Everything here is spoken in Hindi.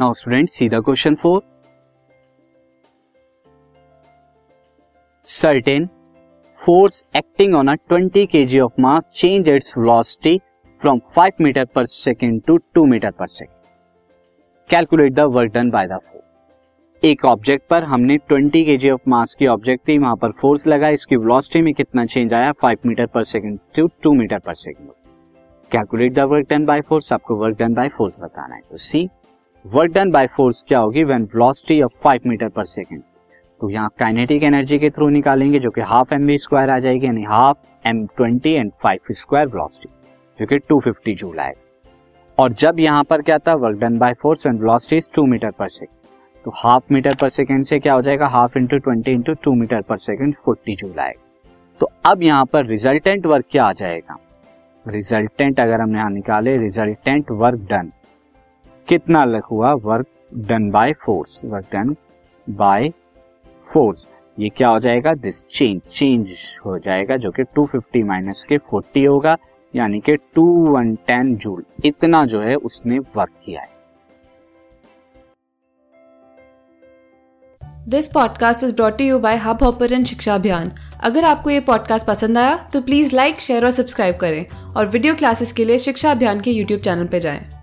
Now student see the question four certain force acting on a 20 kg of mass change its velocity from 5 meter per second to 2 meter per second. Calculate the work done by the force. एक ऑब्जेक्ट पर हमने 20 के ऑफ़ मास की ऑब्जेक्ट थी, वहाँ पर फोर्स लगा, इसकी वेलोसिटी में कितना चेंज आया? 5 metre per second to 2 metre per second calculate the work done by force आपको वर्क डन बाय फोर्स बताना है। तो see work done by force क्या होगी when velocity of 5 metre per second तो यहाँ काइनेटिक एनर्जी के थ्रू निकालेंगे जो कि हाफ़ एम स्क्वायर आ जाएगी, यानी half m twenty and five square velocity जो कि 250 जूल आएगा और जब यहाँ पर क्या था? Work done by force when velocity 2 metre per second तो हाफ़ मीटर पर सेकेंड से क्या हो जाएगा? Half into twenty into two metre per second forty joule आएगा तो अब यहाँ पर रिजल्टेंट वर्क क्या आ जाएगा? रिजल्टेंट अगर हम यहाँ निकाले रिजल्टेंट वर्क डन कितना लग हुआ work done by force? Work done by force. ये क्या हो जाएगा? दिस चेंज चेंज हो जाएगा जो कि 250 माइनस के 40 होगा, यानी कि 210 जूल इतना जो है उसने वर्क किया है। This podcast is brought you by hub hopper शिक्षा अभियान अगर आपको ये पॉडकास्ट पसंद आया तो प्लीज़ लाइक शेयर और सब्सक्राइब करें। और वीडियो क्लासेस के लिए शिक्षा अभियान के यूट्यूब चैनल पर जाएँ।